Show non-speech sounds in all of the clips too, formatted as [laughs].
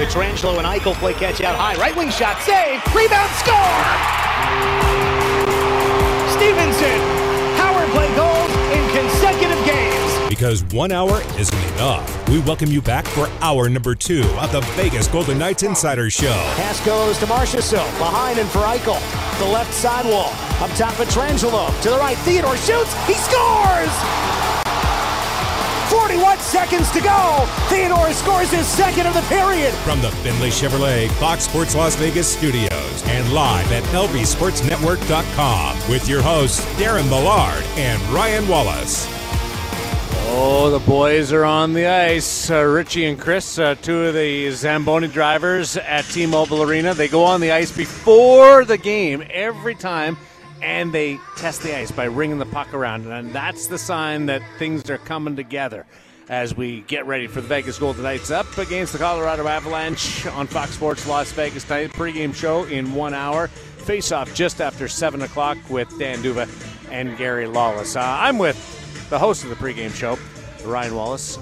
Pietrangelo and Eichel play catch out high. Right wing shot, save, rebound, score! Stephenson, power play goals in consecutive games. Because one hour isn't enough. We welcome you back for hour number two of the Vegas Golden Knights Insider Show. Pass goes to Marchessault, behind and for Eichel. The left sidewall, up top Pietrangelo. To the right, Theodore shoots, he scores! 41 seconds to go. Theodore scores his second of the period. From the Findlay Chevrolet Fox Sports Las Vegas studios and live at lvsportsnetwork.com with your hosts Darren Millard and Ryan Wallace. Oh, the boys are on the ice. Uh, Richie and Chris, uh, two of the Zamboni drivers at T-Mobile Arena. They go on the ice before the game every time, and they test the ice by ringing the puck around. And that's the sign that things are coming together as we get ready for the Vegas Golden Knights up against the Colorado Avalanche on Fox Sports Las Vegas tonight. Pregame show in one hour. Face off just after 7 o'clock with Dan D'Uva and Gary Lawless. Uh, I'm with the host of the pregame show, Ryan Wallace.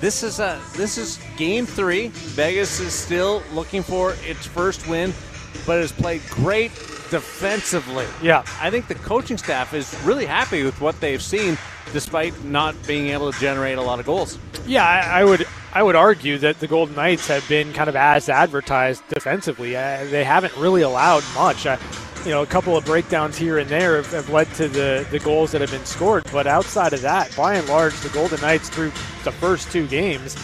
This is a this is game three. Vegas is still looking for its first win, but has played great defensively. Yeah. I think the coaching staff is really happy with what they've seen, despite not being able to generate a lot of goals. Yeah, I, I would I would argue that the Golden Knights have been kind of as advertised defensively. Uh, they haven't really allowed much. Uh, you know, a couple of breakdowns here and there have, have, led to the, the goals that have been scored. But outside of that, by and large, the Golden Knights through the first two games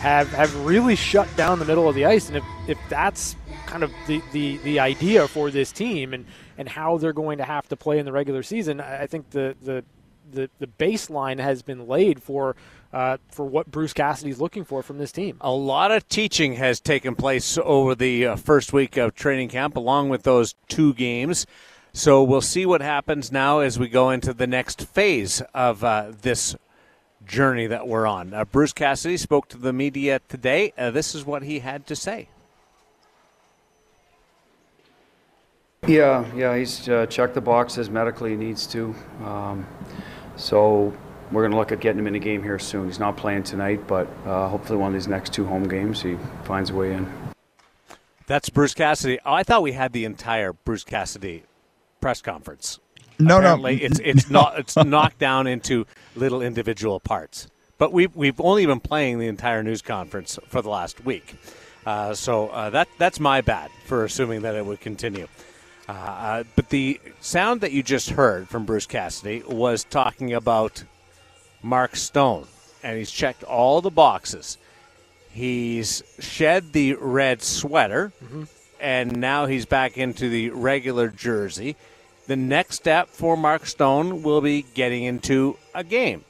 have have really shut down the middle of the ice. And if, if that's kind of the, the, the idea for this team and, and how they're going to have to play in the regular season, I think the, the, the, the baseline has been laid for uh, for what Bruce Cassidy's looking for from this team. A lot of teaching has taken place over the uh, first week of training camp, along with those two games. So we'll see what happens now as we go into the next phase of uh, this journey that we're on. Uh, Bruce Cassidy spoke to the media today. Uh, this is what he had to say. Yeah, yeah, he's uh, checked the boxes medically. He needs to. Um, so we're going to look at getting him in a game here soon. He's not playing tonight, but uh, hopefully one of these next two home games he finds a way in. That's Bruce Cassidy. Oh, I thought we had the entire Bruce Cassidy press conference. No, Apparently no, it's it's no. [laughs] not it's knocked down into little individual parts. But we've we've only been playing the entire news conference for the last week, uh, so uh, that that's my bad for assuming that it would continue. Uh, uh, but the sound that you just heard from Bruce Cassidy was talking about Mark Stone, and he's checked all the boxes. He's shed the red sweater, and now he's back into the regular jersey. The next step for Mark Stone will be getting into a game.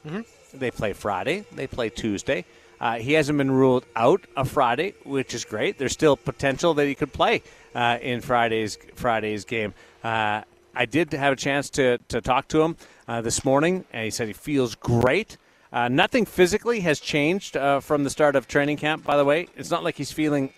They play Friday, they play Tuesday. Uh, he hasn't been ruled out of Friday, which is great. There's still potential that he could play uh, in Friday's Friday's game. Uh, I did have a chance to, to talk to him uh, this morning, and he said he feels great. Uh, nothing physically has changed uh, from the start of training camp. By the way, it's not like he's feeling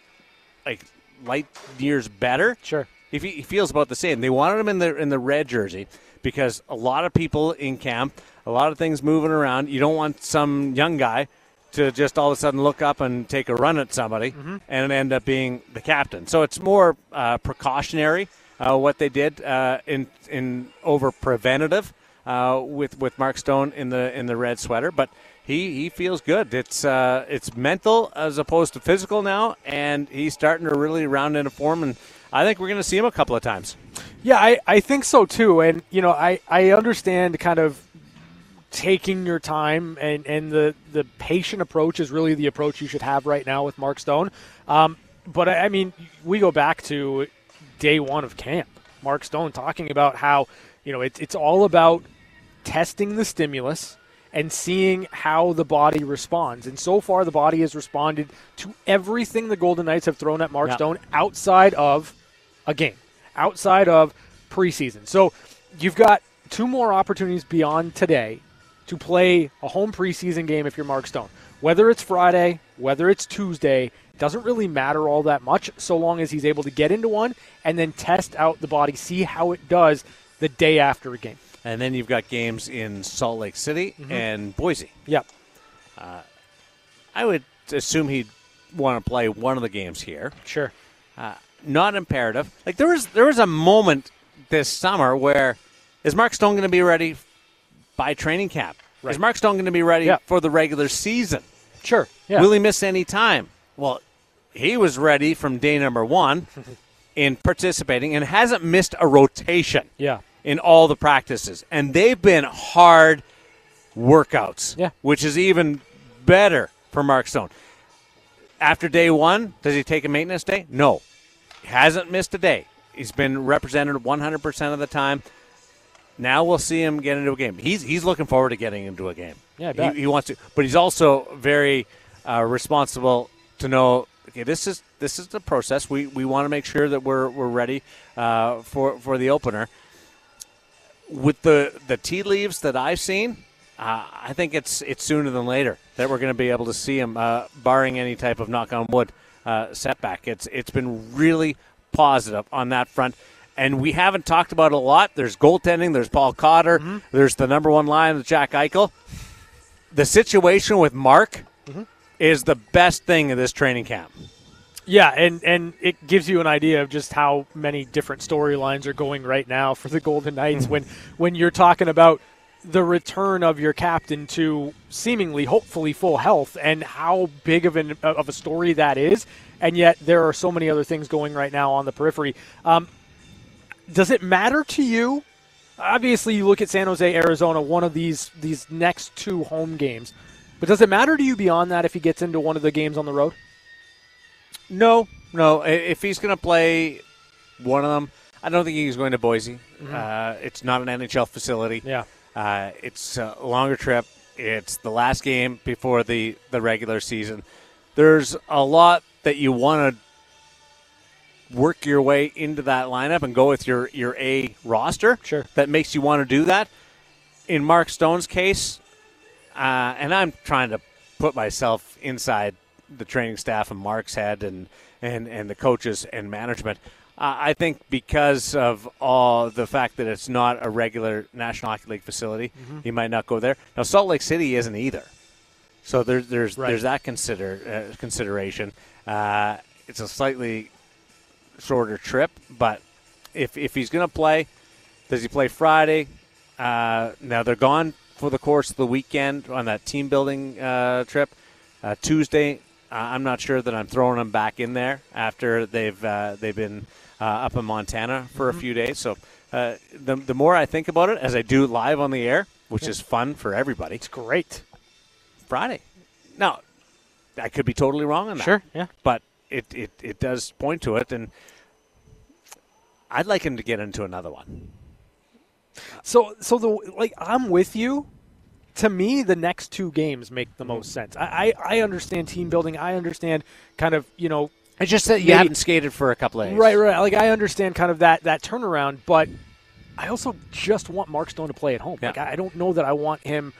like light years better. Sure. He, he feels about the same. They wanted him in the in the red jersey because a lot of people in camp, a lot of things moving around. You don't want some young guy to just all of a sudden look up and take a run at somebody and end up being the captain. So it's more uh, precautionary uh, what they did uh, in in over preventative uh, with with Mark Stone in the in the red sweater, but. He, he feels good. It's uh, it's mental as opposed to physical now, and he's starting to really round into form. And I think we're going to see him a couple of times. Yeah, I, I think so too. And, you know, I, I understand kind of taking your time and, and the, the patient approach is really the approach you should have right now with Mark Stone. Um, but, I I mean, we go back to day one of camp. Mark Stone talking about how, you know, it, it's all about testing the stimulus and seeing how the body responds. And so far, the body has responded to everything the Golden Knights have thrown at Mark Yeah. Stone outside of a game, outside of preseason. So you've got two more opportunities beyond today to play a home preseason game if you're Mark Stone. Whether it's Friday, whether it's Tuesday, doesn't really matter all that much so long as he's able to get into one and then test out the body, see how it does the day after a game. And then you've got games in Salt Lake City and Boise. Yep. I would assume he'd want to play one of the games here. Sure. Uh, not imperative. Like there was there was a moment this summer where is Mark Stone going to be ready by training camp? Right. Is Mark Stone going to be ready Yeah. for the regular season? Sure. Yeah. Will he miss any time? Well, he was ready from day number one [laughs] in participating and hasn't missed a rotation yeah. in all the practices. And they've been hard workouts, Yeah. which is even better for Mark Stone. After day one, does he take a maintenance day? No. Hasn't missed a day. He's been represented 100% of the time. Now we'll see him get into a game. He's he's looking forward to getting into a game. Yeah. He, he wants to, but he's also very uh, responsible to know. Okay, this is this is the process. We we want to make sure that we're we're ready uh, for for the opener. With the the tea leaves that I've seen, uh, I think it's it's sooner than later that we're going to be able to see him, uh, barring any type of knock on wood uh, setback. It's it's been really positive on that front. And we haven't talked about it a lot. There's goaltending. There's Paul Cotter. Mm-hmm. There's the number one line with Jack Eichel. The situation with Mark mm-hmm. is the best thing of this training camp. Yeah, and and it gives you an idea of just how many different storylines are going right now for the Golden Knights mm-hmm. when when you're talking about the return of your captain to seemingly hopefully full health and how big of an of a story that is and yet there are so many other things going right now on the periphery um, does it matter to you obviously you look at San Jose Arizona one of these these next two home games but does it matter to you beyond that if he gets into one of the games on the road No, no. If he's going to play one of them, I don't think he's going to Boise. Uh, it's not an NHL facility. yeah Uh, it's a longer trip. It's the last game before the, the regular season. There's a lot that you want to work your way into that lineup and go with your, your A roster. Sure. That makes you want to do that. In Mark Stone's case, uh, and I'm trying to put myself inside the training staff and Mark's head and, and, and the coaches and management. Uh, I think because of all the fact that it's not a regular National Hockey League facility, he might not go there. Now Salt Lake City isn't either, so there's there's Right. there's that consider uh, consideration. Uh, it's a slightly shorter trip, but if if he's going to play, does he play Friday? Uh, now they're gone for the course of the weekend on that team building uh, trip. Uh, Tuesday, uh, I'm not sure that I'm throwing them back in there after they've uh, they've been uh, up in Montana for a few days. So uh, the the more I think about it, as I do live on the air, which is fun for everybody, it's great Friday. Now, I could be totally wrong on that. Sure, yeah. But it, it, it does point to it, and I'd like him to get into another one. So, so the like, I'm with you. To me, the next two games make the most sense. I, I, I understand team building. I understand kind of you know It's just that you Maybe- haven't skated for a couple of days. right, right. Like I understand kind of that that turnaround, but I also just want Mark Stone to play at home. Yeah. Like I I don't know that I want him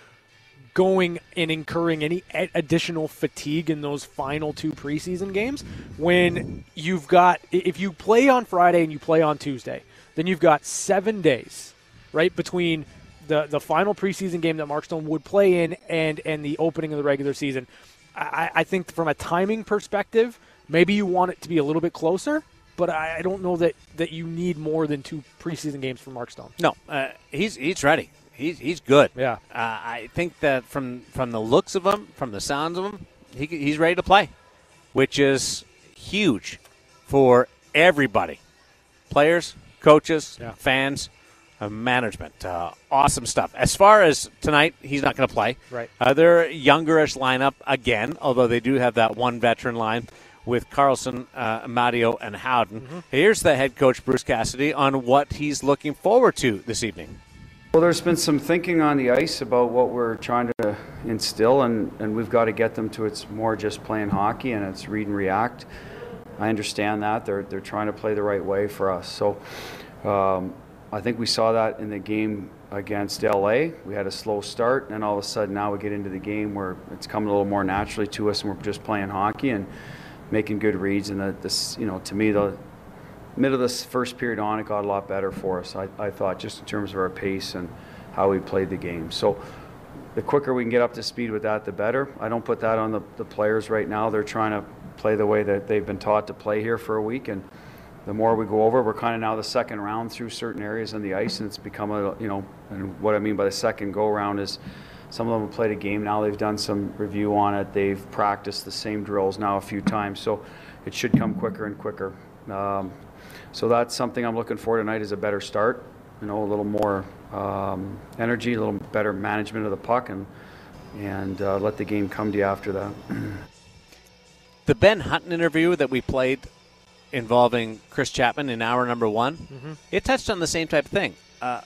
going and incurring any additional fatigue in those final two preseason games when you've got if you play on Friday and you play on Tuesday, then you've got 7 days, right, between the the final preseason game that Mark Stone would play in and and the opening of the regular season. I, I think from a timing perspective, maybe you want it to be a little bit closer, but I, I don't know that, that you need more than two preseason games for Mark Stone. No, uh, he's he's ready. He's he's good. Yeah. Uh, I think that from from the looks of him, from the sounds of him, he, he's ready to play, which is huge for everybody, players, coaches, Yeah. fans, uh, management. Uh, awesome stuff. As far as tonight, he's not going to play. Right. Uh, they're a youngerish lineup again, although they do have that one veteran line with Carlson, uh, Mario, and Howden. Mm-hmm. Here's the head coach, Bruce Cassidy, on what he's looking forward to this evening. Well, there's been some thinking on the ice about what we're trying to instill, and, and we've got to get them to it's more just playing hockey and it's read and react. I understand that. They're, they're trying to play the right way for us. So um, I think we saw that in the game against LA. We had a slow start, and all of a sudden now we get into the game where it's coming a little more naturally to us, and we're just playing hockey and making good reads. And the, this, you know, to me, the mid of this first period on, it got a lot better for us. I, I thought just in terms of our pace and how we played the game. So the quicker we can get up to speed with that, the better. I don't put that on the, the players right now. They're trying to play the way that they've been taught to play here for a week. And the more we go over, we're kind of now the second round through certain areas on the ice, and it's become a you know. And what I mean by the second go round is. Some of them have played a game now. They've done some review on it. They've practiced the same drills now a few times. So it should come quicker and quicker. Um, so that's something I'm looking for tonight is a better start. You know, a little more um, energy, a little better management of the puck, and and uh, let the game come to you after that. [clears throat] the Ben Hutton interview that we played involving Chris Chapman in hour number one, mm-hmm. it touched on the same type of thing. Uh,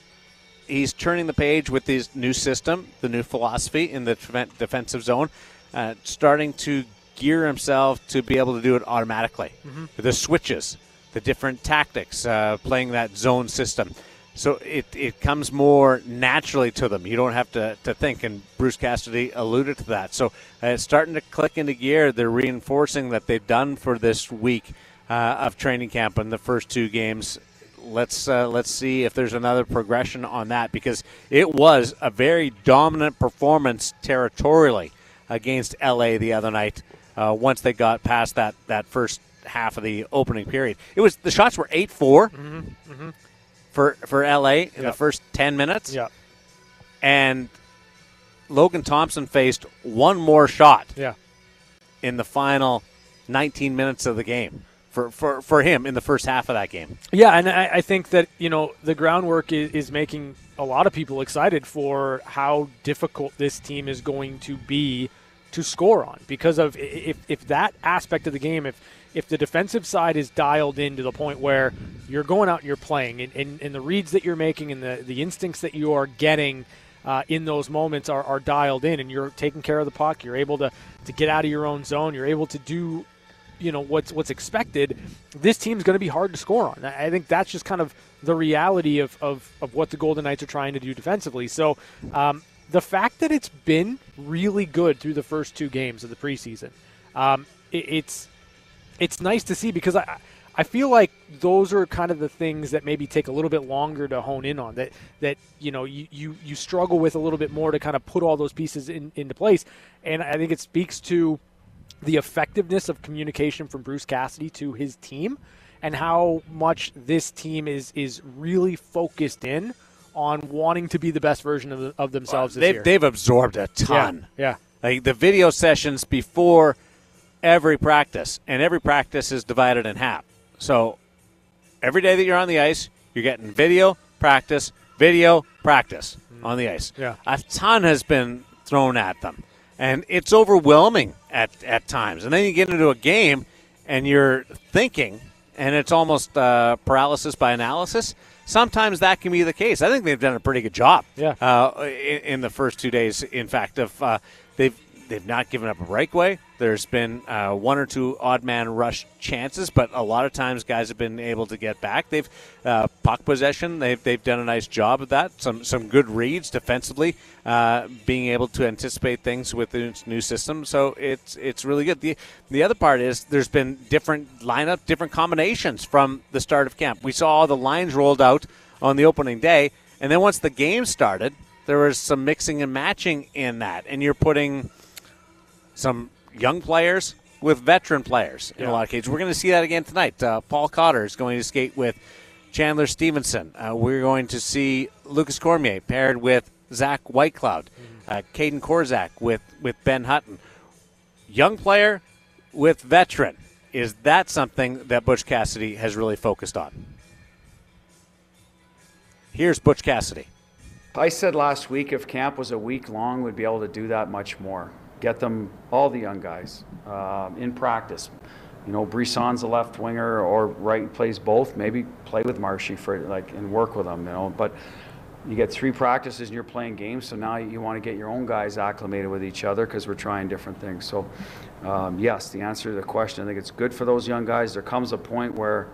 he's turning the page with his new system, the new philosophy in the defensive zone, uh, starting to gear himself to be able to do it automatically. Mm-hmm. The switches, the different tactics, uh, playing that zone system. So it, it comes more naturally to them. You don't have to, to think, and Bruce Cassidy alluded to that. So uh, it's starting to click into gear. They're reinforcing that they've done for this week uh, of training camp in the first two games let's uh, let's see if there's another progression on that because it was a very dominant performance territorially against LA the other night. Uh, once they got past that that first half of the opening period, it was the shots were 8 4 mm-hmm, mm-hmm. for for LA in yep. the first ten minutes. Yeah, and Logan Thompson faced one more shot. Yeah, in the final 19 minutes of the game for, for, for him in the first half of that game. Yeah, and I, I think that, you know, the groundwork is, is, making a lot of people excited for how difficult this team is going to be to score on because of if, if that aspect of the game, if if the defensive side is dialed in to the point where you're going out and you're playing and, and, and the reads that you're making and the, the instincts that you are getting uh, in those moments are, are dialed in and you're taking care of the puck, you're able to, to get out of your own zone, you're able to do you know what's what's expected, this team's going to be hard to score on. I think that's just kind of the reality of, of, of what the Golden Knights are trying to do defensively. So um, the fact that it's been really good through the first two games of the preseason, um, it, it's it's nice to see because I. I feel like those are kind of the things that maybe take a little bit longer to hone in on. That that you know you, you, you struggle with a little bit more to kind of put all those pieces in, into place. And I think it speaks to the effectiveness of communication from Bruce Cassidy to his team and how much this team is is really focused in on wanting to be the best version of, the, of themselves well, they've. They've absorbed a ton. Yeah, yeah. Like the video sessions before every practice, and every practice is divided in half. So every day that you're on the ice, you're getting video, practice, video, practice mm. on the ice. Yeah. A ton has been thrown at them and it's overwhelming at, at times. And then you get into a game and you're thinking, and it's almost uh, paralysis by analysis. Sometimes that can be the case. I think they've done a pretty good job. Yeah. Uh, in, in, the first two days, in fact, of uh, they've they've not given up a breakaway. There's been uh, one or two odd man rush chances, but a lot of times guys have been able to get back. They've uh, puck possession. They've, they've done a nice job of that. Some some good reads defensively, uh, being able to anticipate things with this new system. So it's it's really good. The the other part is there's been different lineup, different combinations from the start of camp. We saw all the lines rolled out on the opening day, and then once the game started, there was some mixing and matching in that, and you're putting some young players with veteran players in yeah. a lot of cases. We're going to see that again tonight. Uh, Paul Cotter is going to skate with Chandler Stephenson. Uh, we're going to see Lukas Cormier paired with Zach Whitecloud, mm-hmm. uh, Kaedan Korczak with, with Ben Hutton. Young player with veteran. Is that something that Butch Cassidy has really focused on? Here's Butch Cassidy. I said last week if camp was a week long, we'd be able to do that much more get them, all the young guys, uh, in practice. You know, Brisson's a left winger or right plays both. Maybe play with Marshy for like and work with them. You know, but you get three practices and you're playing games. So now you want to get your own guys acclimated with each other because we're trying different things. So, um, yes, the answer to the question, I think it's good for those young guys. There comes a point where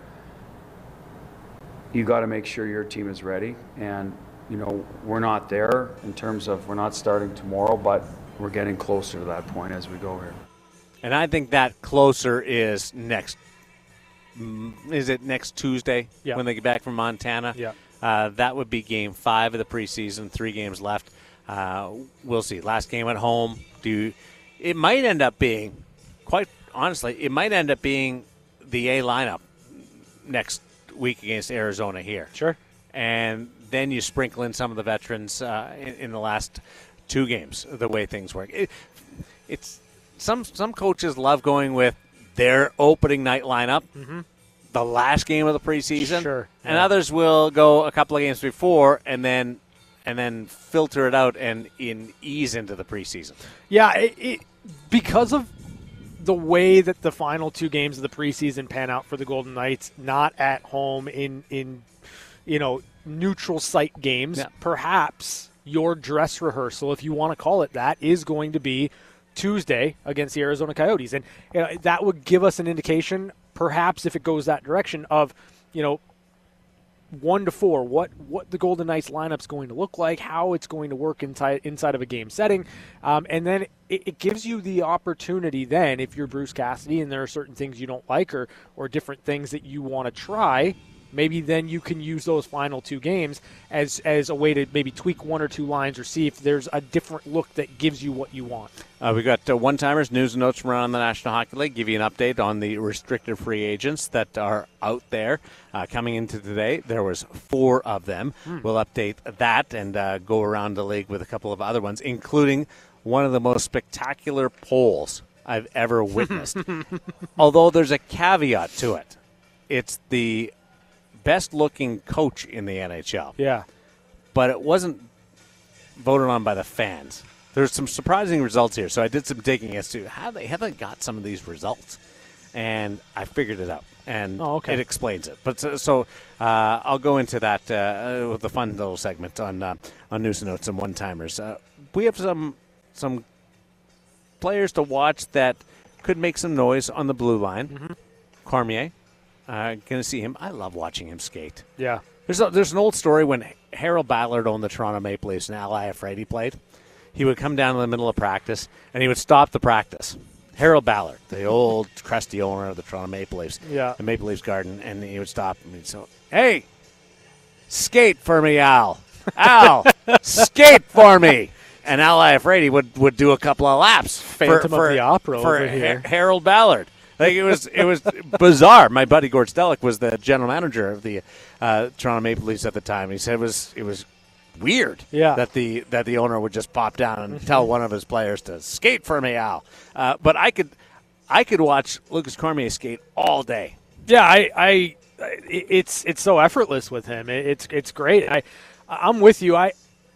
you got to make sure your team is ready. And you know, we're not there in terms of we're not starting tomorrow, but we're getting closer to that point as we go here. And I think that closer is next. Mm, is it next Tuesday yeah. when they get back from Montana? Yeah. Uh, that would be game five of the preseason. Three games left. Uh, we'll see. Last game at home. Do it might end up being quite honestly, it might end up being the A lineup next week against Arizona here. Sure. And then you sprinkle in some of the veterans uh, in, in, the last two games. The way things work, it, it's some some coaches love going with their opening night lineup. Mm-hmm. The last game of the preseason, sure, and others will go a couple of games before, and then and then filter it out and in ease into the preseason. Yeah, it, it, because of the way that the final two games of the preseason pan out for the Golden Knights, not at home in in you know neutral site games, yeah. perhaps your dress rehearsal, if you want to call it that, is going to be Tuesday against the Arizona Coyotes, and you know, that would give us an indication, perhaps if it goes that direction, of you know one to four, what what the Golden Knights lineup's going to look like, how it's going to work inside inside of a game setting, um, and then it, it, gives you the opportunity. Then, if you're Bruce Cassidy and there are certain things you don't like or or different things that you want to try, maybe then you can use those final two games as as a way to maybe tweak one or two lines or see if there's a different look that gives you what you want. Uh, we got uh, one timers news and notes from around the National Hockey League. Give you an update on the restricted free agents that are out there uh, coming into today. There was four of them. Hmm. We'll update that and uh, go around the league with a couple of other ones, including one of the most spectacular polls I've ever witnessed. [laughs] Although there's a caveat to it. It's the best looking coach in the NHL. Yeah. But it wasn't voted on by the fans. There's some surprising results here. So I did some digging as to how they haven't got some of these results. And I figured it out. And oh, okay. it explains it. But so, so uh, I'll go into that uh, with a fun little segment on uh, on news and notes and one timers. Uh, we have some some players to watch that could make some noise on the blue line. Mm-hmm. Cormier, uh, going to see him. I love watching him skate. Yeah. There's a, there's an old story when Harold Ballard owned the Toronto Maple Leafs and Al Iafrate played. He would come down in the middle of practice and he would stop the practice. Harold Ballard, the old crusty owner of the Toronto Maple Leafs, yeah. the Maple Leafs garden, and he would stop and he'd say, "Hey, skate for me, Al. Al, skate for me." And Al Iafrate would would do a couple of laps. Phantom for, for, of the Opera for over here. Harold Ballard. Like it was, it was bizarre. My buddy Gord Stellick was the general manager of the uh, Toronto Maple Leafs at the time. He said it was it was weird yeah. that the that the owner would just pop down and tell one of his players to skate for me, Al. Uh, but I could I could watch Lukas Cormier skate all day. Yeah, I, I it's it's so effortless with him. It's it's great. I I'm with you. I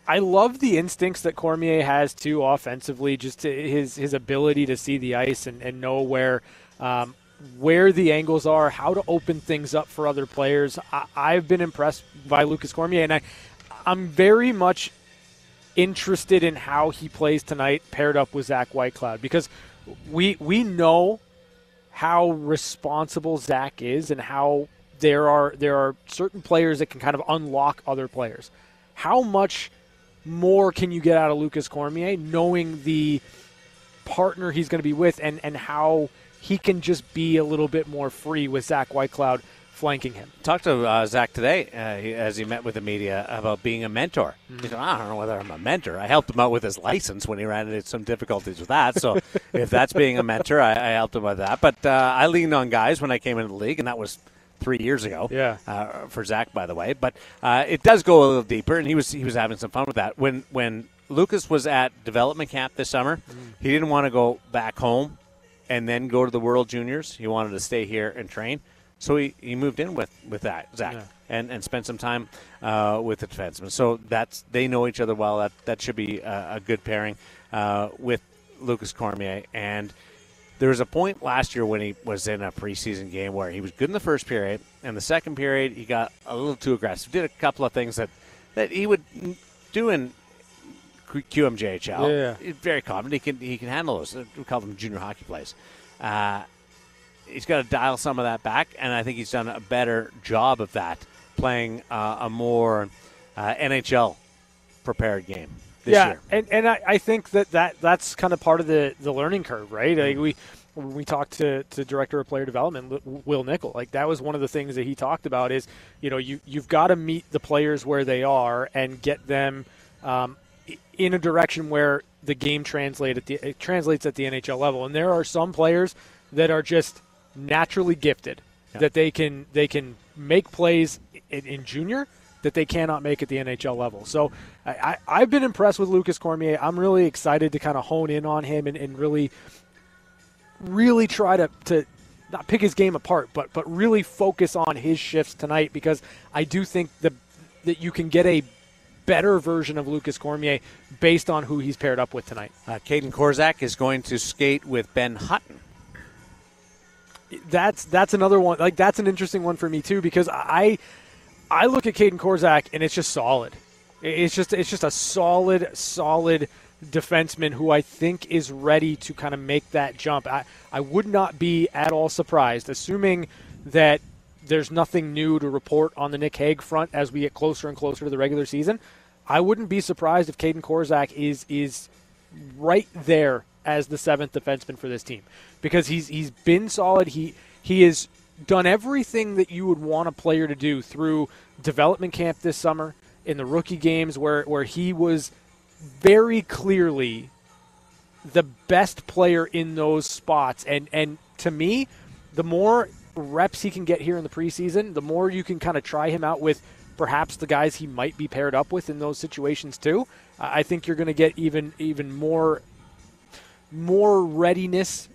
I love the instincts that Cormier has too offensively, just his his ability to see the ice and, and know where um, where the angles are, how to open things up for other players. I, have been impressed by Lukas Cormier, and I, I'm very much interested in how he plays tonight paired up with Zach Whitecloud because we we know how responsible Zach is and how there are there are certain players that can kind of unlock other players. How much more can you get out of Lukas Cormier knowing the partner he's going to be with and and how he can just be a little bit more free with Zach Whitecloud flanking him. Talked to uh, Zach today uh, he, as he met with the media about being a mentor. Mm-hmm. He said, I don't know whether I'm a mentor. I helped him out with his license when he ran into some difficulties with that. So [laughs] if that's being a mentor, I, I helped him with that. But uh, I leaned on guys when I came into the league, and that was three years ago. Yeah. Uh, for Zach, by the way, but uh, it does go a little deeper, and he was he was having some fun with that. When when Lukas was at development camp this summer, mm. he didn't want to go back home and then go to the World Juniors. He wanted to stay here and train. So he, he moved in with, with that, Zach, yeah. and, and spent some time uh, with the defenseman. So that's they know each other well. That that should be a, a good pairing uh, with Lukas Cormier. And there was a point last year when he was in a preseason game where he was good in the first period, and the second period he got a little too aggressive. Did a couple of things that, that he would do in QMJHL. Yeah, very common. He can he can handle those. We call them junior hockey plays. Uh, he's got to dial some of that back, and I think he's done a better job of that, playing uh, a more uh, NHL prepared game. yeah, year. and and I, I think that, that that's kind of part of the, the learning curve, right? Like we we talked to, to director of player development Wil Nichol like that was one of the things that he talked about is you know you you've got to meet the players where they are and get them um, in a direction where the game translate at the, translates at the NHL level. And there are some players that are just naturally gifted, Yeah. that they can they can make plays in, in junior that they cannot make at the NHL level. So I, I, I've been impressed with Lukas Cormier. I'm really excited to kind of hone in on him and, and really really try to, to not pick his game apart, but but really focus on his shifts tonight because I do think the, that you can get a better version of Lukas Cormier based on who he's paired up with tonight. Uh, Kaedan Korczak is going to skate with Ben Hutton. That's that's another one. Like that's an interesting one for me too because I I look at Kaedan Korczak and it's just solid. It's just it's just a solid solid defenseman who I think is ready to kind of make that jump. I, I would not be at all surprised, assuming that there's nothing new to report on the Nick Hague front as we get closer and closer to the regular season. I wouldn't be surprised if Kaedan Korczak is is right there as the seventh defenseman for this team because he's he's been solid. He he has done everything that you would want a player to do through development camp this summer in the rookie games where where he was very clearly the best player in those spots and and to me the more reps he can get here in the preseason the more you can kind of try him out with perhaps the guys he might be paired up with in those situations too i think you're going to get even even more more readiness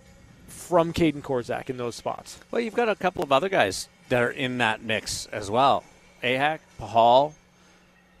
from Kaedan Korczak in those spots. Well, you've got a couple of other guys that are in that mix as well. Ahac, Pachal,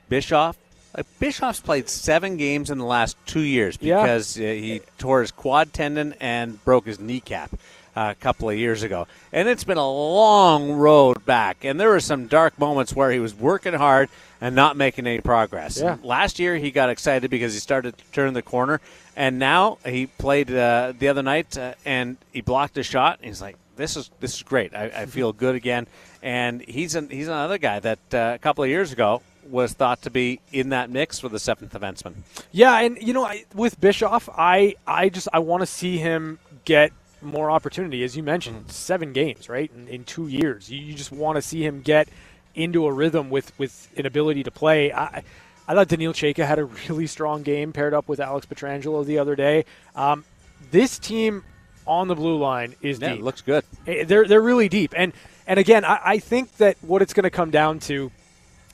Bischoff. Uh, Bischoff's played seven games in the last two years because uh, he tore his quad tendon and broke his kneecap a couple of years ago. And it's been a long road back. And there were some dark moments where he was working hard and not making any progress. Yeah. Last year, he got excited because he started to turn the corner. And now he played uh, the other night uh, and he blocked a shot. And he's like, this is this is great. I, I feel good again. And he's an, he's another guy that uh, a couple of years ago was thought to be in that mix for the seventh defenseman. Yeah, and you know, I, with Bischoff, I I just I want to see him get more opportunity, as you mentioned, seven games, right, in, in two years. You, you just want to see him get into a rhythm with with an ability to play. I I thought Daniil Chayka had a [laughs] really strong game paired up with Alex Pietrangelo the other day. Um, this team on the blue line is Yeah, deep. it looks good. Eh, They're they're really deep, and and again, I, I think that what it's going to come down to,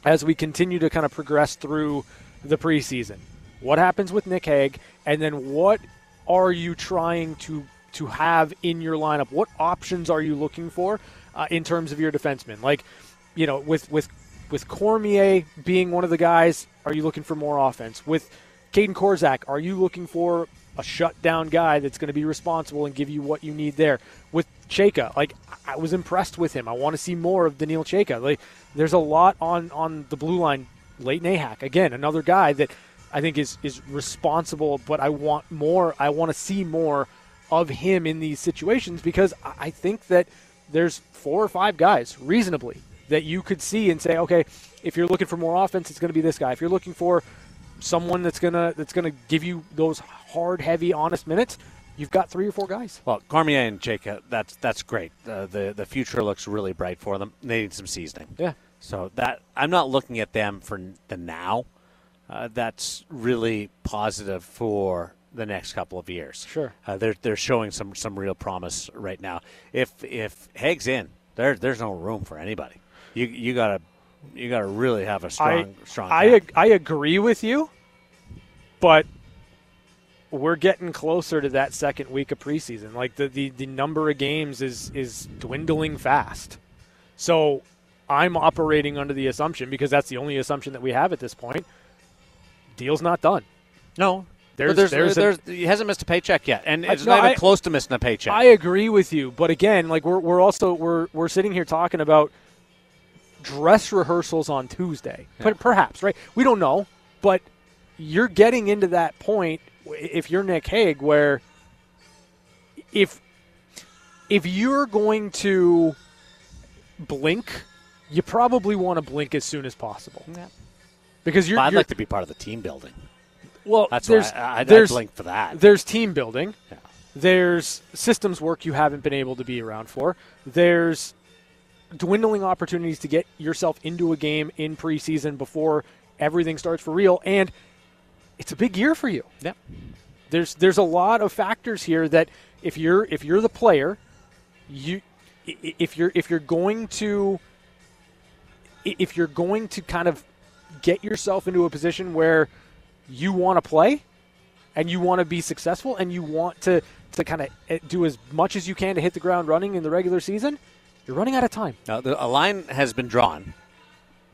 as we continue to kind of progress through the preseason, what happens with Nick Hague, and then what are you trying to to have in your lineup? What options are you looking for uh, in terms of your defensemen? Like, you know, with with with Cormier being one of the guys, are you looking for more offense? With Kaedan Korczak, are you looking for a shutdown guy that's going to be responsible and give you what you need there? With Chayka, like I was impressed with him. I want to see more of Daniil Chayka. Like there's a lot on on the blue line. Layton Ahac again, another guy that I think is is responsible, but I want more. I want to see more of him in these situations because I think that there's four or five guys reasonably that you could see and say, okay, if you're looking for more offense, it's going to be this guy. If you're looking for someone that's gonna that's gonna give you those hard, heavy, honest minutes, you've got three or four guys. Well, Cormier and Jacob, that's that's great. Uh, the the future looks really bright for them. They need some seasoning. Yeah. So that I'm not looking at them for the now. Uh, that's really positive for the next couple of years. Sure. Uh, they're they're showing some some real promise right now. If if Hague's in, there there's no room for anybody. You you gotta you gotta really have a strong I, strong. I, ag- I agree with you, but we're getting closer to that second week of preseason. Like the, the, the number of games is is dwindling fast. So I'm operating under the assumption because that's the only assumption that we have at this point. Deal's not done. no. There's- there's, there's there's, a- he hasn't missed a paycheck yet, and it's no, not even I- close to missing a paycheck. I agree with you, but again, like we're we're also we're we're sitting here talking about dress rehearsals on Tuesday. But perhaps, right? We don't know, but you're getting into that point if you're Nick Hague where if if you're going to blink, you probably want to blink as soon as possible. Because you're, I'd you're like to be part of the team building. Well, That's there's, why I, I'd there's, blink for that. there's team building. Yeah. There's systems work you haven't been able to be around for. There's dwindling opportunities to get yourself into a game in preseason before everything starts for real. And it's a big year for you. Yep. There's there's a lot of factors here that if you're if you're the player you if you're if you're going to if you're going to kind of get yourself into a position where you want to play and you want to be successful and you want to to kind of eh, do as much as you can to hit the ground running in the regular season, you're running out of time. Now, the, a line has been drawn.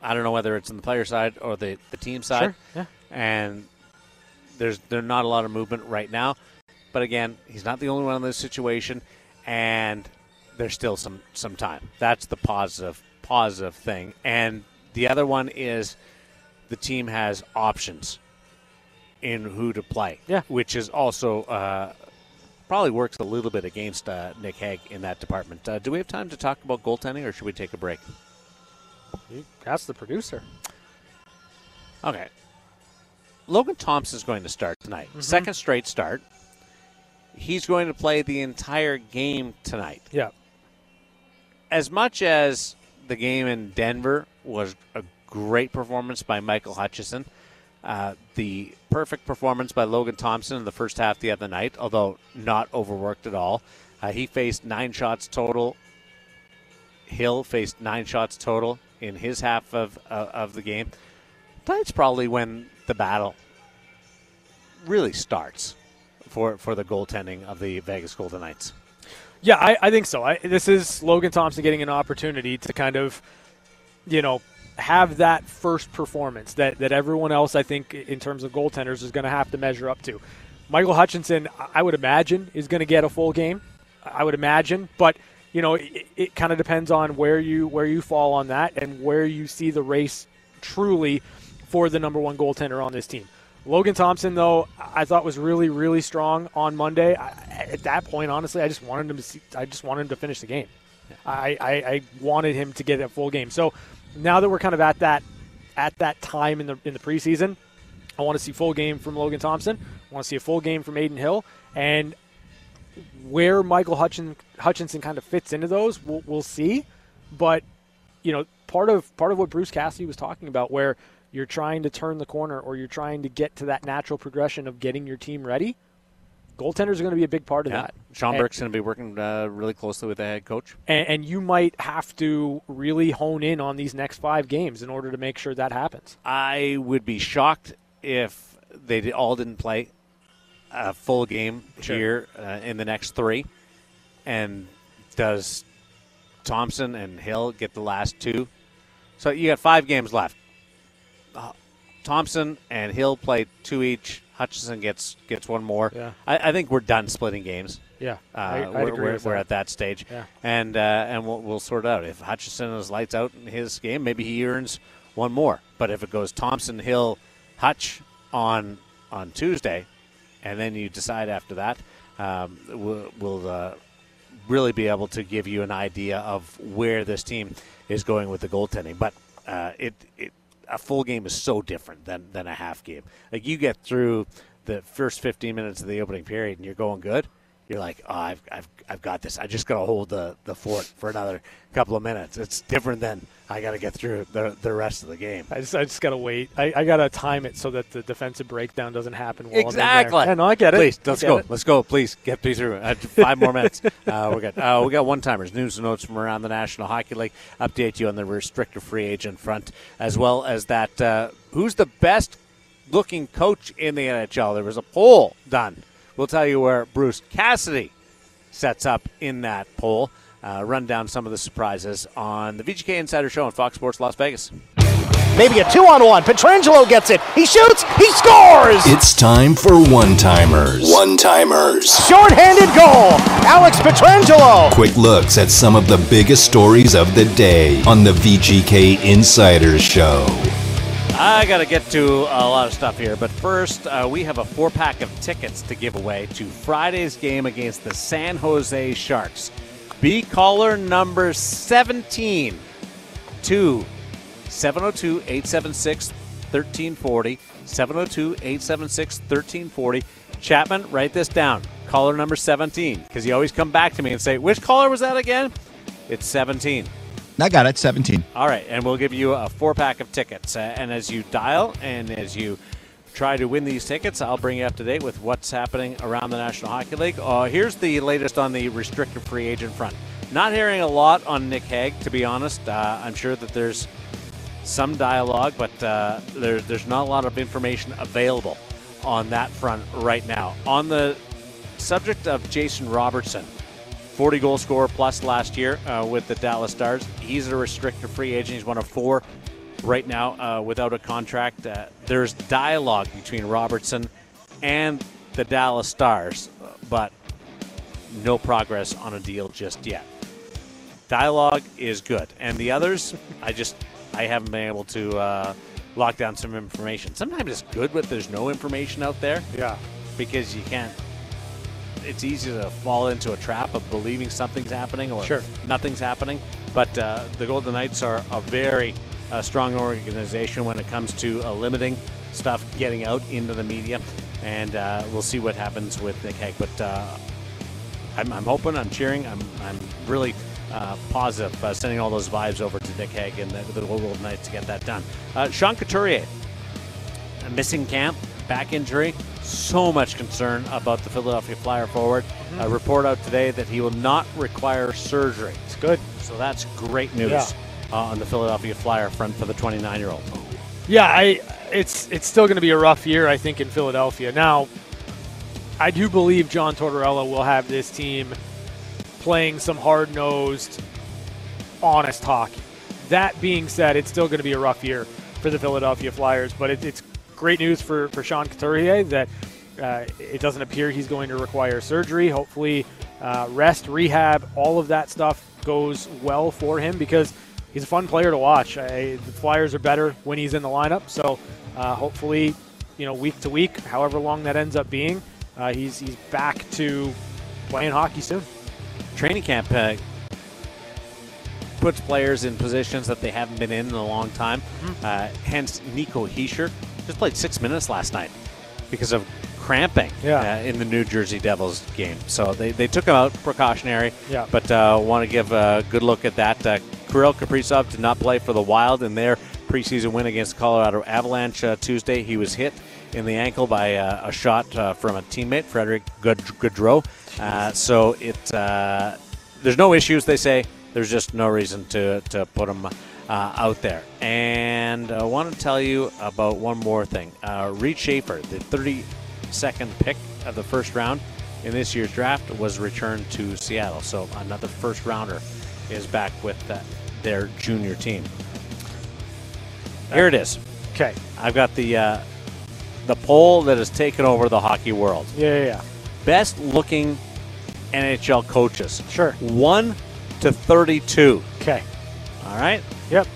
I don't know whether it's on the player side or the, the team side. Sure, yeah. And there's there's not a lot of movement right now. But again, he's not the only one in this situation, and there's still some some time. That's the positive positive thing. And the other one is the team has options in who to play. Yeah. Which is also uh, probably works a little bit against uh, Nick Hague in that department. Uh, do we have time to talk about goaltending, or should we take a break? That's the producer. Okay. Logan Thompson is going to start tonight. Mm-hmm. Second straight start. He's going to play the entire game tonight. Yeah. As much as the game in Denver was a great performance by Michael Hutchinson, uh, the perfect performance by Logan Thompson in the first half the other night, although not overworked at all. Uh, he faced nine shots total. Hill faced nine shots total in his half of uh, of the game. Tonight's probably when the battle really starts for for the goaltending of the Vegas Golden Knights. Yeah, I, I think so. I, this is Logan Thompson getting an opportunity to kind of, you know, have that first performance that, that everyone else, I think, in terms of goaltenders, is going to have to measure up to. Michael Hutchinson, I would imagine, is going to get a full game. I would imagine, but you know, it, it kind of depends on where you where you fall on that and where you see the race truly for the number one goaltender on this team. Logan Thompson, though, I thought was really, really strong on Monday. I, at that point, honestly, I just wanted him to. See, I just wanted him to finish the game. I, I, I wanted him to get a full game. So now that we're kind of at that at that time in the in the preseason, I want to see full game from Logan Thompson. I want to see a full game from Adin Hill, and where Michael Hutchin, Hutchinson kind of fits into those, we'll, we'll see. But you know, part of part of what Bruce Cassidy was talking about, where you're trying to turn the corner or you're trying to get to that natural progression of getting your team ready. Goaltenders are going to be a big part of Yeah. that. Sean Burke's going to be working uh, really closely with the head coach. and, and you might have to really hone in on these next five games in order to make sure that happens. I would be shocked if they all didn't play a full game Sure. here uh, in the next three. And does Thompson and Hill get the last two? So you got five games left. Uh, Thompson and Hill play two each. Hutchinson gets gets one more. Yeah. I, I think we're done splitting games. Yeah, Uh, I, we're, we're, we're at that stage, Yeah. and uh, and we'll, we'll sort it out. If Hutchinson is lights out in his game, maybe he earns one more. But if it goes Thompson, Hill, Hutch on on Tuesday, and then you decide after that, um, we'll, we'll uh, really be able to give you an idea of where this team is going with the goaltending. But uh, it, it a full game is so different than than a half game. Like you get through the first 15 minutes of the opening period and you're going good. You're like, oh, I've, I've, I've got this. I just got to hold the, the fort for another couple of minutes. It's different than I got to get through the, the rest of the game. I just, I just gotta wait. I, I gotta time it so that the defensive breakdown doesn't happen. While. Exactly. Yeah, no, I get it. Please, let's go. it. Let's go. Please get me through. Uh, five more minutes. [laughs] Uh, we got uh, we got one timers. News and notes from around the National Hockey League. Update you on the restricted free agent front, as well as that. Uh, who's the best looking coach in the NHL? There was a poll done. We'll tell you where Bruce Cassidy sets up in that poll. Uh, run down some of the surprises on the VGK Insider Show on Fox Sports Las Vegas. Maybe a two on one. Pietrangelo gets it. He shoots. He scores. It's time for one timers. One timers. Short-handed goal. Alex Pietrangelo. Quick looks at some of the biggest stories of the day on the VGK Insider Show. I got to get to a lot of stuff here, but first, uh, we have a four pack of tickets to give away to Friday's game against the San Jose Sharks. Be caller number 17 to 702 876 1340. 702 876 1340. Chapman, write this down. Caller number 17, because you always come back to me and say, which caller was that again? It's 17. I got it. 17. All right, and we'll give you a four pack of tickets. Uh, and as you dial and as you try to win these tickets, I'll bring you up to date with what's happening around the National Hockey League. Uh, here's the latest on the restricted free agent front. not hearing a lot on Nick Hague, to be honest. Uh, I'm sure that there's some dialogue, but uh, there, there's not a lot of information available on that front right now. On the subject of Jason Robertson, 40 goal scorer plus last year uh, with the Dallas Stars. He's a restricted free agent. He's one of four right now uh, without a contract. Uh, there's dialogue between Robertson and the Dallas Stars, but no progress on a deal just yet. Dialogue is good, and the others, I just I haven't been able to uh, lock down some information. Sometimes it's good when there's no information out there Yeah. because you can't. It's easy to fall into a trap of believing something's happening or Sure. nothing's happening. But uh, the Golden Knights are a very uh, strong organization when it comes to uh, limiting stuff getting out into the media, and uh, we'll see what happens with Nick Hague. But uh, I'm, I'm hoping, I'm cheering, I'm, I'm really uh, positive, uh, sending all those vibes over to Nick Hague and the, the Golden Knights to get that done. Uh, Sean Couturier, missing camp, back injury. So much concern about the Philadelphia Flyer forward. A report out today that he will not require surgery. It's good. So that's great news Yeah. uh, on the Philadelphia Flyer front for the 29 year old. Yeah, I it's it's still going to be a rough year, I think, in Philadelphia. Now, I do believe John Tortorella will have this team playing some hard nosed, honest hockey. That being said, it's still going to be a rough year for the Philadelphia Flyers, but it, it's great news for, for Sean Couturier that uh, it doesn't appear he's going to require surgery. Hopefully, uh, rest, rehab, all of that stuff goes well for him because he's a fun player to watch. I, the Flyers are better when he's in the lineup, so uh, hopefully, you know, week to week, however long that ends up being, uh, he's he's back to playing hockey soon. Training camp uh, puts players in positions that they haven't been in in a long time. Uh, hence, Nico Hischier just played six minutes last night because of cramping Yeah. uh, in the New Jersey Devils game. So they, they took him out precautionary, Yeah. but uh, want to give a good look at that. Uh, Kirill Kaprizov did not play for the Wild in their preseason win against Colorado Avalanche uh, Tuesday. He was hit in the ankle by uh, a shot uh, from a teammate, Frederick Good- Gaudreau. Uh, so it uh, there's no issues, they say. There's just no reason to, to put him uh, out there. And I want to tell you about one more thing. Uh, Reid Schaefer, the 32nd pick of the first round in this year's draft, was returned to Seattle. So another first rounder is back with uh, their junior team. Here it is. Okay. I've got the uh, the poll that has taken over the hockey world. Yeah, yeah, yeah. Best looking NHL coaches. Sure. 1 to 32. Okay. All right? Yep.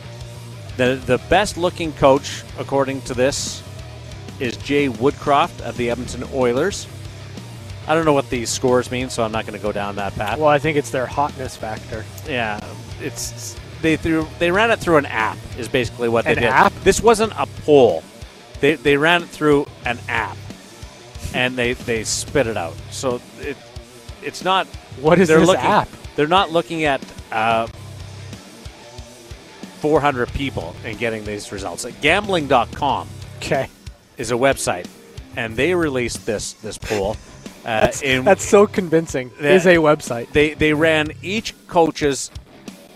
The the best looking coach according to this is Jay Woodcroft of the Edmonton Oilers. I don't know what these scores mean, so I'm not going to go down that path. Well, I think it's their hotness factor. Yeah, it's they threw they ran it through an app is basically what they An did. app? This wasn't a poll. They they ran it through an app, and they they spit it out. So it it's not. What is they're this looking, app? They're not looking at. Uh, 400 people and getting these results. Gambling.com Okay. is a website, and they released this this poll. Uh, That's, in, that's so convincing. Yeah. Is a website. they they ran each coach's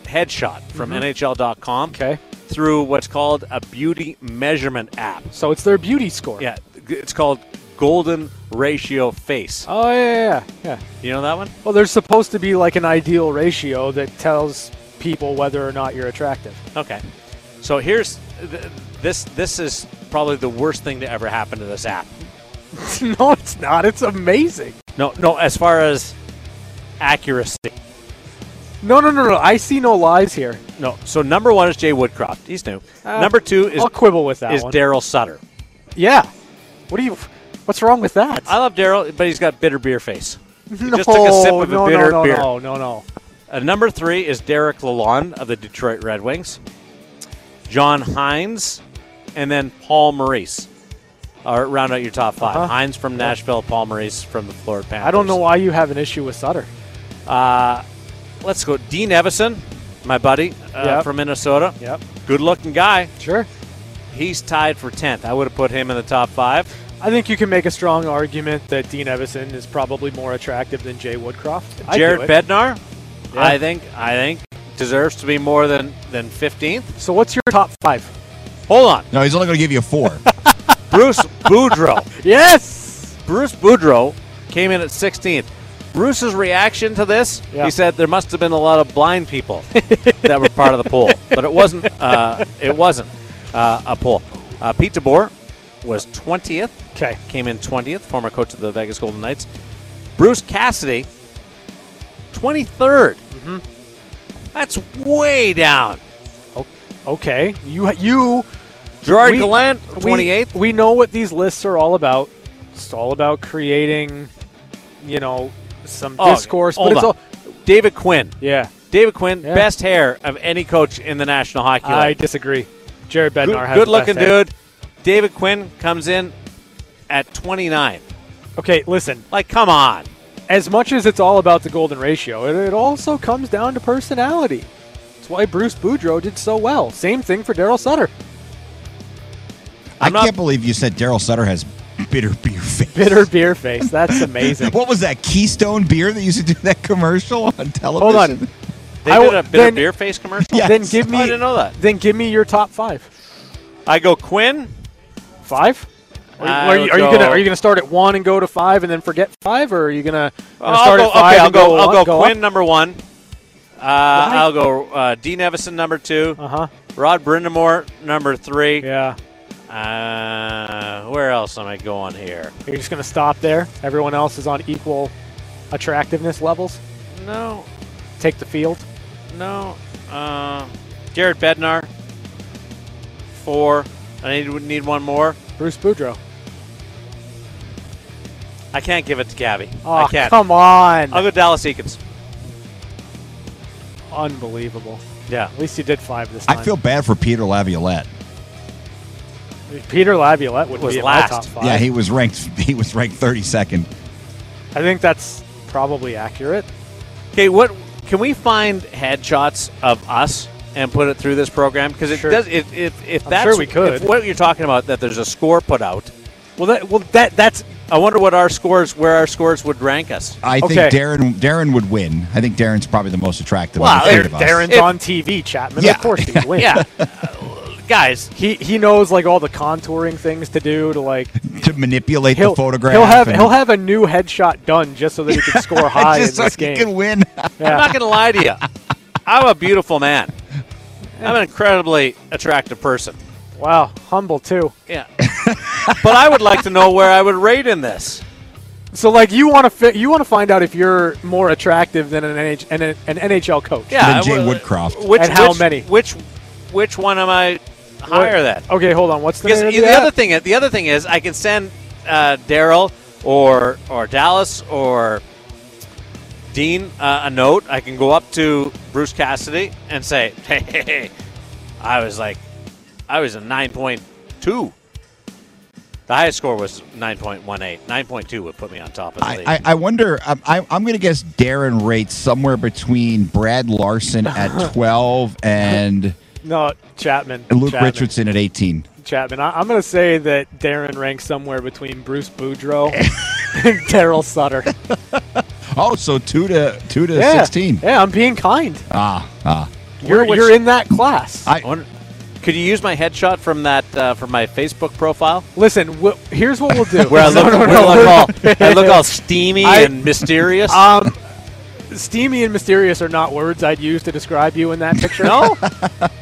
headshot from NHL.com Mm-hmm. Okay. through what's called a beauty measurement app. So it's their beauty score. Yeah, it's called Golden Ratio Face. Oh yeah, yeah. yeah. You know that one? Well, there's supposed to be like an ideal ratio that tells people whether or not you're attractive. Okay. So here's th- this. This is probably the worst thing to ever happen to this app. [laughs] no, it's not. It's amazing. No, no. As far as accuracy, No, no, no, no. I see no lies here. no. So number one is Jay Woodcroft. He's new. Uh, number two is I'll quibble with that is. Daryl Sutter. yeah. What do you? What's wrong with that? I love Daryl, but he's got bitter beer face. He [laughs] no, just took a sip of a bitter no, no, beer. no, no, no. Uh, number three is Derek Lalonde of the Detroit Red Wings. John Hynes, and then Paul Maurice. Or round out your top 5 Uh-huh. Hynes from Nashville, Paul Maurice from the Florida Panthers. I don't know why you have an issue with Sutter. Uh, let's go. Dean Evason, my buddy uh, Yep. from Minnesota. Yep. Good looking guy. Sure. He's tied for 10th. I would have put him in the top five. I think you can make a strong argument that Dean Evason is probably more attractive than Jay Woodcroft. I'd Jared it. Bednar, I think I think deserves to be more than than 15th. So what's your top five? Hold on, No, he's only going to give you a four. [laughs] Bruce Boudreau. Yes. Bruce Boudreau came in at 16th. Bruce's reaction to this, Yeah. he said there must have been a lot of blind people that were part of the pool, [laughs] but it wasn't. Uh, it wasn't uh, a pool. Uh, Pete DeBoer was 20th. Okay. came in 20th, former coach of the Vegas Golden Knights. Bruce Cassidy, 23rd. Mm-hmm. That's way down. Okay. You you Gerard We- Gallant, 28th. We, know what these lists are all about. It's all about creating, you know, some Oh, discourse. hold But it's on. all David Quinn. yeah. David Quinn, Yeah. best hair of any coach in the National Hockey League. I disagree. Jared Bednar good, has good looking dude. David Quinn comes in at 29. Okay, listen. Like, come on. As much as it's all about the golden ratio, it, it also comes down to personality. That's why Bruce Boudreau did so well. Same thing for Daryl Sutter. I I'm not- can't believe you said Daryl Sutter has bitter beer face. Bitter beer face. That's amazing. [laughs] What was that Keystone beer that used to do that commercial on television? Hold on. They I did a bitter then- beer face commercial? Yes. Then give me. Oh, I didn't know that. Then give me your top five. I go Quinn. Five. Are, you- are you, gonna are you gonna start at one and go to five and then forget five, or are you gonna, gonna I'll start go, at five okay, I'll go, go? I'll go up? Quinn number one. Uh, I'll go uh, Dean Evason number two. Uh huh. Rod Brind'Amour number three. Yeah. Uh, where else am I going here? You're just gonna stop there. Everyone else is on equal attractiveness levels. No, Take the field. no. Uh, Jared Bednar. Four. I need need one more. Bruce Boudreau. I can't give it to Gabby. Oh, I can't. come on! I'll go Dallas Eakins. Unbelievable. Yeah. At least you did five this time. I feel bad for Peter Laviolette. Peter Laviolette would Was be in last. my top five. Yeah, he was ranked. He was ranked 32nd. I think that's probably accurate. Okay, what can we find headshots of us and put it through this program? Because it Sure. does. If if, if that's sure we could. if what you're talking about, that there's a score put out. Well, that well that that's I wonder what our scores, where our scores would rank us. I think Darren Darren would win. I think Darren's probably the most attractive Well, of the three of us. Darren's If- on TV, Chapman. Yeah. Of course he [laughs] would win. Yeah, guys. He he knows like all the contouring things to do to like [laughs] to manipulate the photograph. he'll have and- he'll have a new headshot done just so that he can [laughs] score high in just so this he game. can win. Yeah. I'm not going to lie to you. I'm a beautiful man. I'm an incredibly attractive person. Wow, humble too. Yeah, [laughs] but I would like to know where I would rate in this. So like you want to fi- you want to find out if you're more attractive than an, NH- an, an NHL coach. Yeah, Than Jay I- Woodcroft. Which, And how which- many? Which which one am I higher than? Okay, hold on. What's the Because name of the, the other thing, the other thing is, I can send uh, Daryl or or Dallas or Dean uh, a note. I can go up to Bruce Cassidy and say, "Hey, hey, hey, I was like, I was a nine point two. The highest score was nine point one eight. Nine point two would put me on top of the I, league. I, I wonder. um, I, I'm going to guess Darren rates somewhere between Brad Larsen at [laughs] 12 and No, Chapman. Luke Chapman. Richardson at 18. Chapman. I, I'm going to say that Darren ranks somewhere between Bruce Boudreau [laughs] and Daryl Sutter. [laughs] Oh, so two to two to Yeah, 16. Yeah, I'm being kind. Ah, ah. You're which- you're in that class. I- I wonder- could you use my headshot from that uh, from my Facebook profile? Listen, wh- here's what we'll do. [laughs] Where I look, No, no, no, look all, [laughs] I look all steamy I- and mysterious. [laughs] Um, steamy and mysterious are not words I'd use to describe you in that picture. no,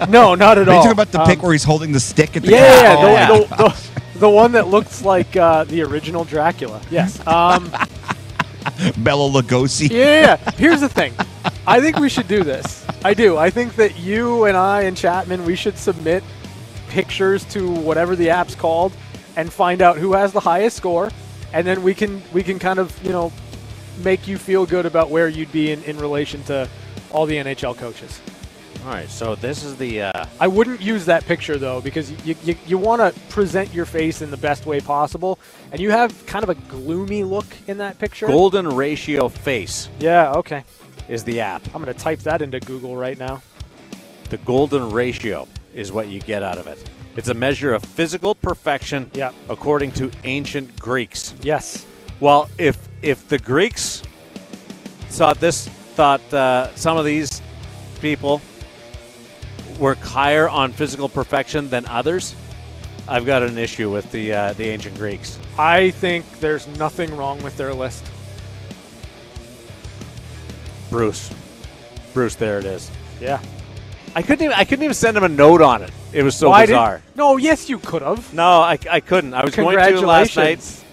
no, not at Are you all. talking about the Um, pic where he's holding the stick at the Yeah, yeah, cap? Oh, the, The, the, the one that looks like uh, the original Dracula. Yes. Um, [laughs] Bela Lugosi. yeah, yeah. Here's the thing. I think we should do this. I do. I think that you and I and Chapman, we should submit pictures to whatever the app's called and find out who has the highest score, and then we can we can kind of you know make you feel good about where you'd be in, in relation to all the NHL coaches. All right, so this is the uh, I wouldn't use that picture though because you you, you want to present your face in the best way possible, and you have kind of a gloomy look in that picture. golden ratio face Yeah. Okay. is the app. I'm gonna type that into Google right now. The golden ratio is what you get out of it. It's a measure of physical perfection Yeah. according to ancient Greeks. Yes. Well, if if the Greeks thought this thought uh, some of these people were higher on physical perfection than others, I've got an issue with the uh, the ancient Greeks. I think there's nothing wrong with their list. Bruce, Bruce, there it is. Yeah. I couldn't even I couldn't even send him a note on it. It was so Why did- bizarre. No, yes, you could have. No, I, I couldn't. I was going to last night.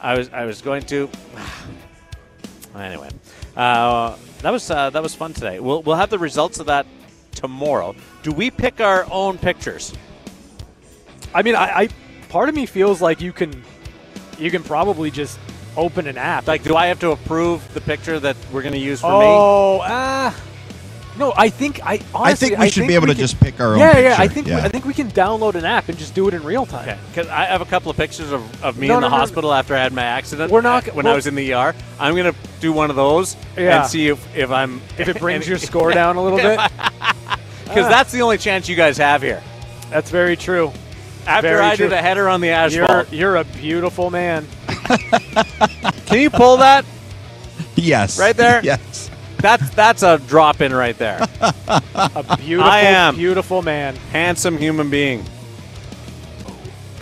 I was I was going to. [sighs] anyway, uh, that was uh, that was fun today. We'll we'll have the results of that tomorrow. Do we pick our own pictures? I mean, I, I part of me feels like you can, you can probably just open an app. Like, do I have to approve the picture that we're going to use for me? oh, ah. no, I think I honestly, I think we should be able to can- just pick our own Yeah, yeah. I think Yeah. We, I think we can download an app and just do it in real time. Okay, because I have a couple of pictures of, of me No, in the no, no, no. hospital after I had my accident. We're not- uh, when I was in the ER. I'm gonna do one of those Yeah. and see if, if I'm If it brings [laughs] your score down a little bit, [laughs] because ah. that's the only chance you guys have here. that's very true. After Very I true. did a header on the You're asphalt, you're a beautiful man. [laughs] can you pull that? yes. Right there? [laughs] Yes. That's that's a drop in right there. A beautiful, I am. beautiful man. Handsome human being.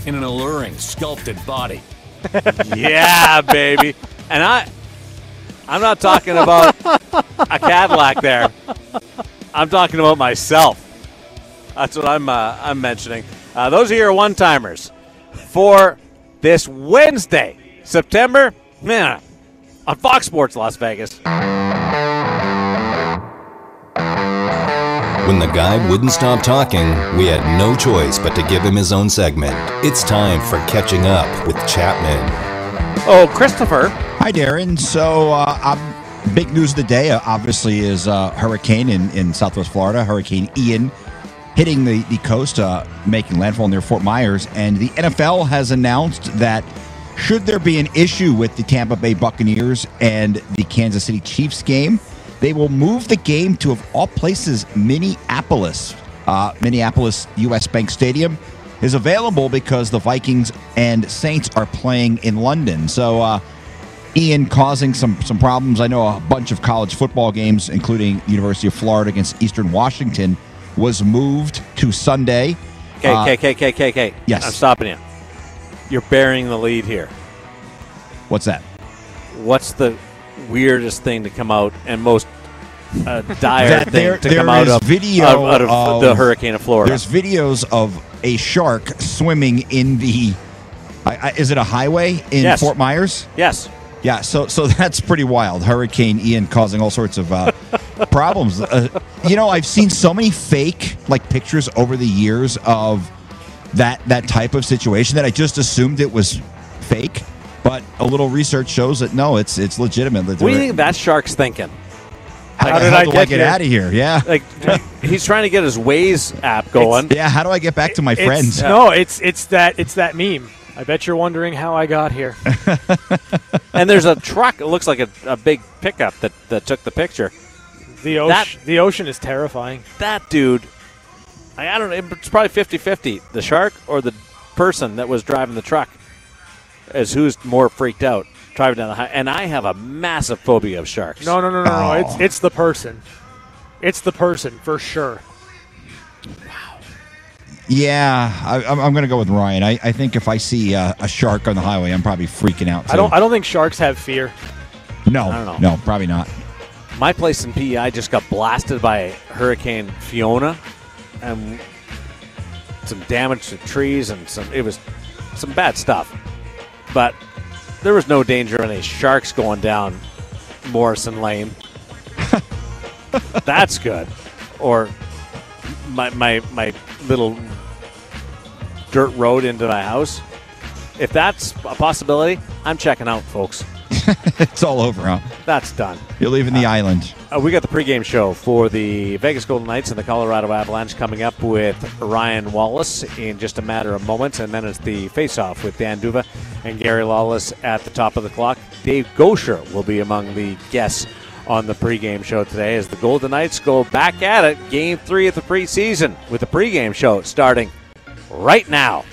in an alluring, sculpted body. [laughs] Yeah, baby. And I, I'm not talking about a Cadillac there. I'm talking about myself. That's what I'm uh, I'm mentioning. Uh, those are your one timers for this Wednesday, September, man, on Fox Sports Las Vegas. When the guy wouldn't stop talking, we had no choice but to give him his own segment. It's time for Catching Up with Chapman. Oh, Christopher. Hi, Darren. So, uh, um, big news of the day, uh, obviously, is uh, hurricane in, in Southwest Florida, Hurricane Ian, hitting the, the coast, uh, making landfall near Fort Myers. And the NFL has announced that should there be an issue with the Tampa Bay Buccaneers and the Kansas City Chiefs game, they will move the game to, of all places, Minneapolis. Uh, Minneapolis U.S. Bank Stadium is available because the Vikings and Saints are playing in London. So, Ian causing some some problems. I know a bunch of college football games, including University of Florida against Eastern Washington, was moved to Sunday. Okay, Uh, okay, okay, okay, okay, yes. I'm stopping you. You're burying the lead here. What's that? What's the weirdest thing to come out and most uh, [laughs] dire That thing there- to there come out of, video out, out of, of- the hurricane of Florida? There's videos of a shark swimming in the. I, I, is it a highway in Yes. Fort Myers? Yes. Yeah, so so [laughs] that's pretty wild. Hurricane Ian causing all sorts of uh, [laughs] problems. Uh, you know, I've seen so many fake like pictures over the years of that that type of situation that I just assumed it was fake. But a little research shows that no, it's it's legitimate. What do you think that shark's thinking? How, How did I do get I get out of here? Yeah, Like [laughs] he's trying to get his Waze app going. yeah. How do I get back to my It's- friends? No, it's it's that it's that meme. I bet you're wondering how I got here. [laughs] and there's a truck. It looks like a, a big pickup that, that took the picture. The That- ocean, the ocean is terrifying. That dude, I, I don't know. It's probably 50-50. The shark or the person that was driving the truck is who's more freaked out driving down the highway. And I have a massive phobia of sharks. No, no, no, no, no. Oh. It's it's the person. It's the person for sure. Yeah, I, I'm, I'm going to go with Ryan. I, I think if I see uh, a shark on the highway, I'm probably freaking out. Too. I don't I don't think sharks have fear. No, I don't know. no, probably not. My place in PEI just got blasted by Hurricane Fiona, and some damage to trees and some. It was some bad stuff, but there was no danger of any sharks going down Morrison Lane. [laughs] That's good. Or my my my little dirt road into my house. If that's a possibility, I'm checking out, folks. [laughs] It's all over, huh? That's done. You're leaving the island. Uh, we got the pregame show for the Vegas Golden Knights and the Colorado Avalanche coming up with Ryan Wallace in just a matter of moments, and then it's the face-off with Dan D'Uva and Gary Lawless at the top of the clock. Dave Goucher will be among the guests on the pregame show today as the Golden Knights go back at it, Game Three of the preseason with the pregame show starting right now.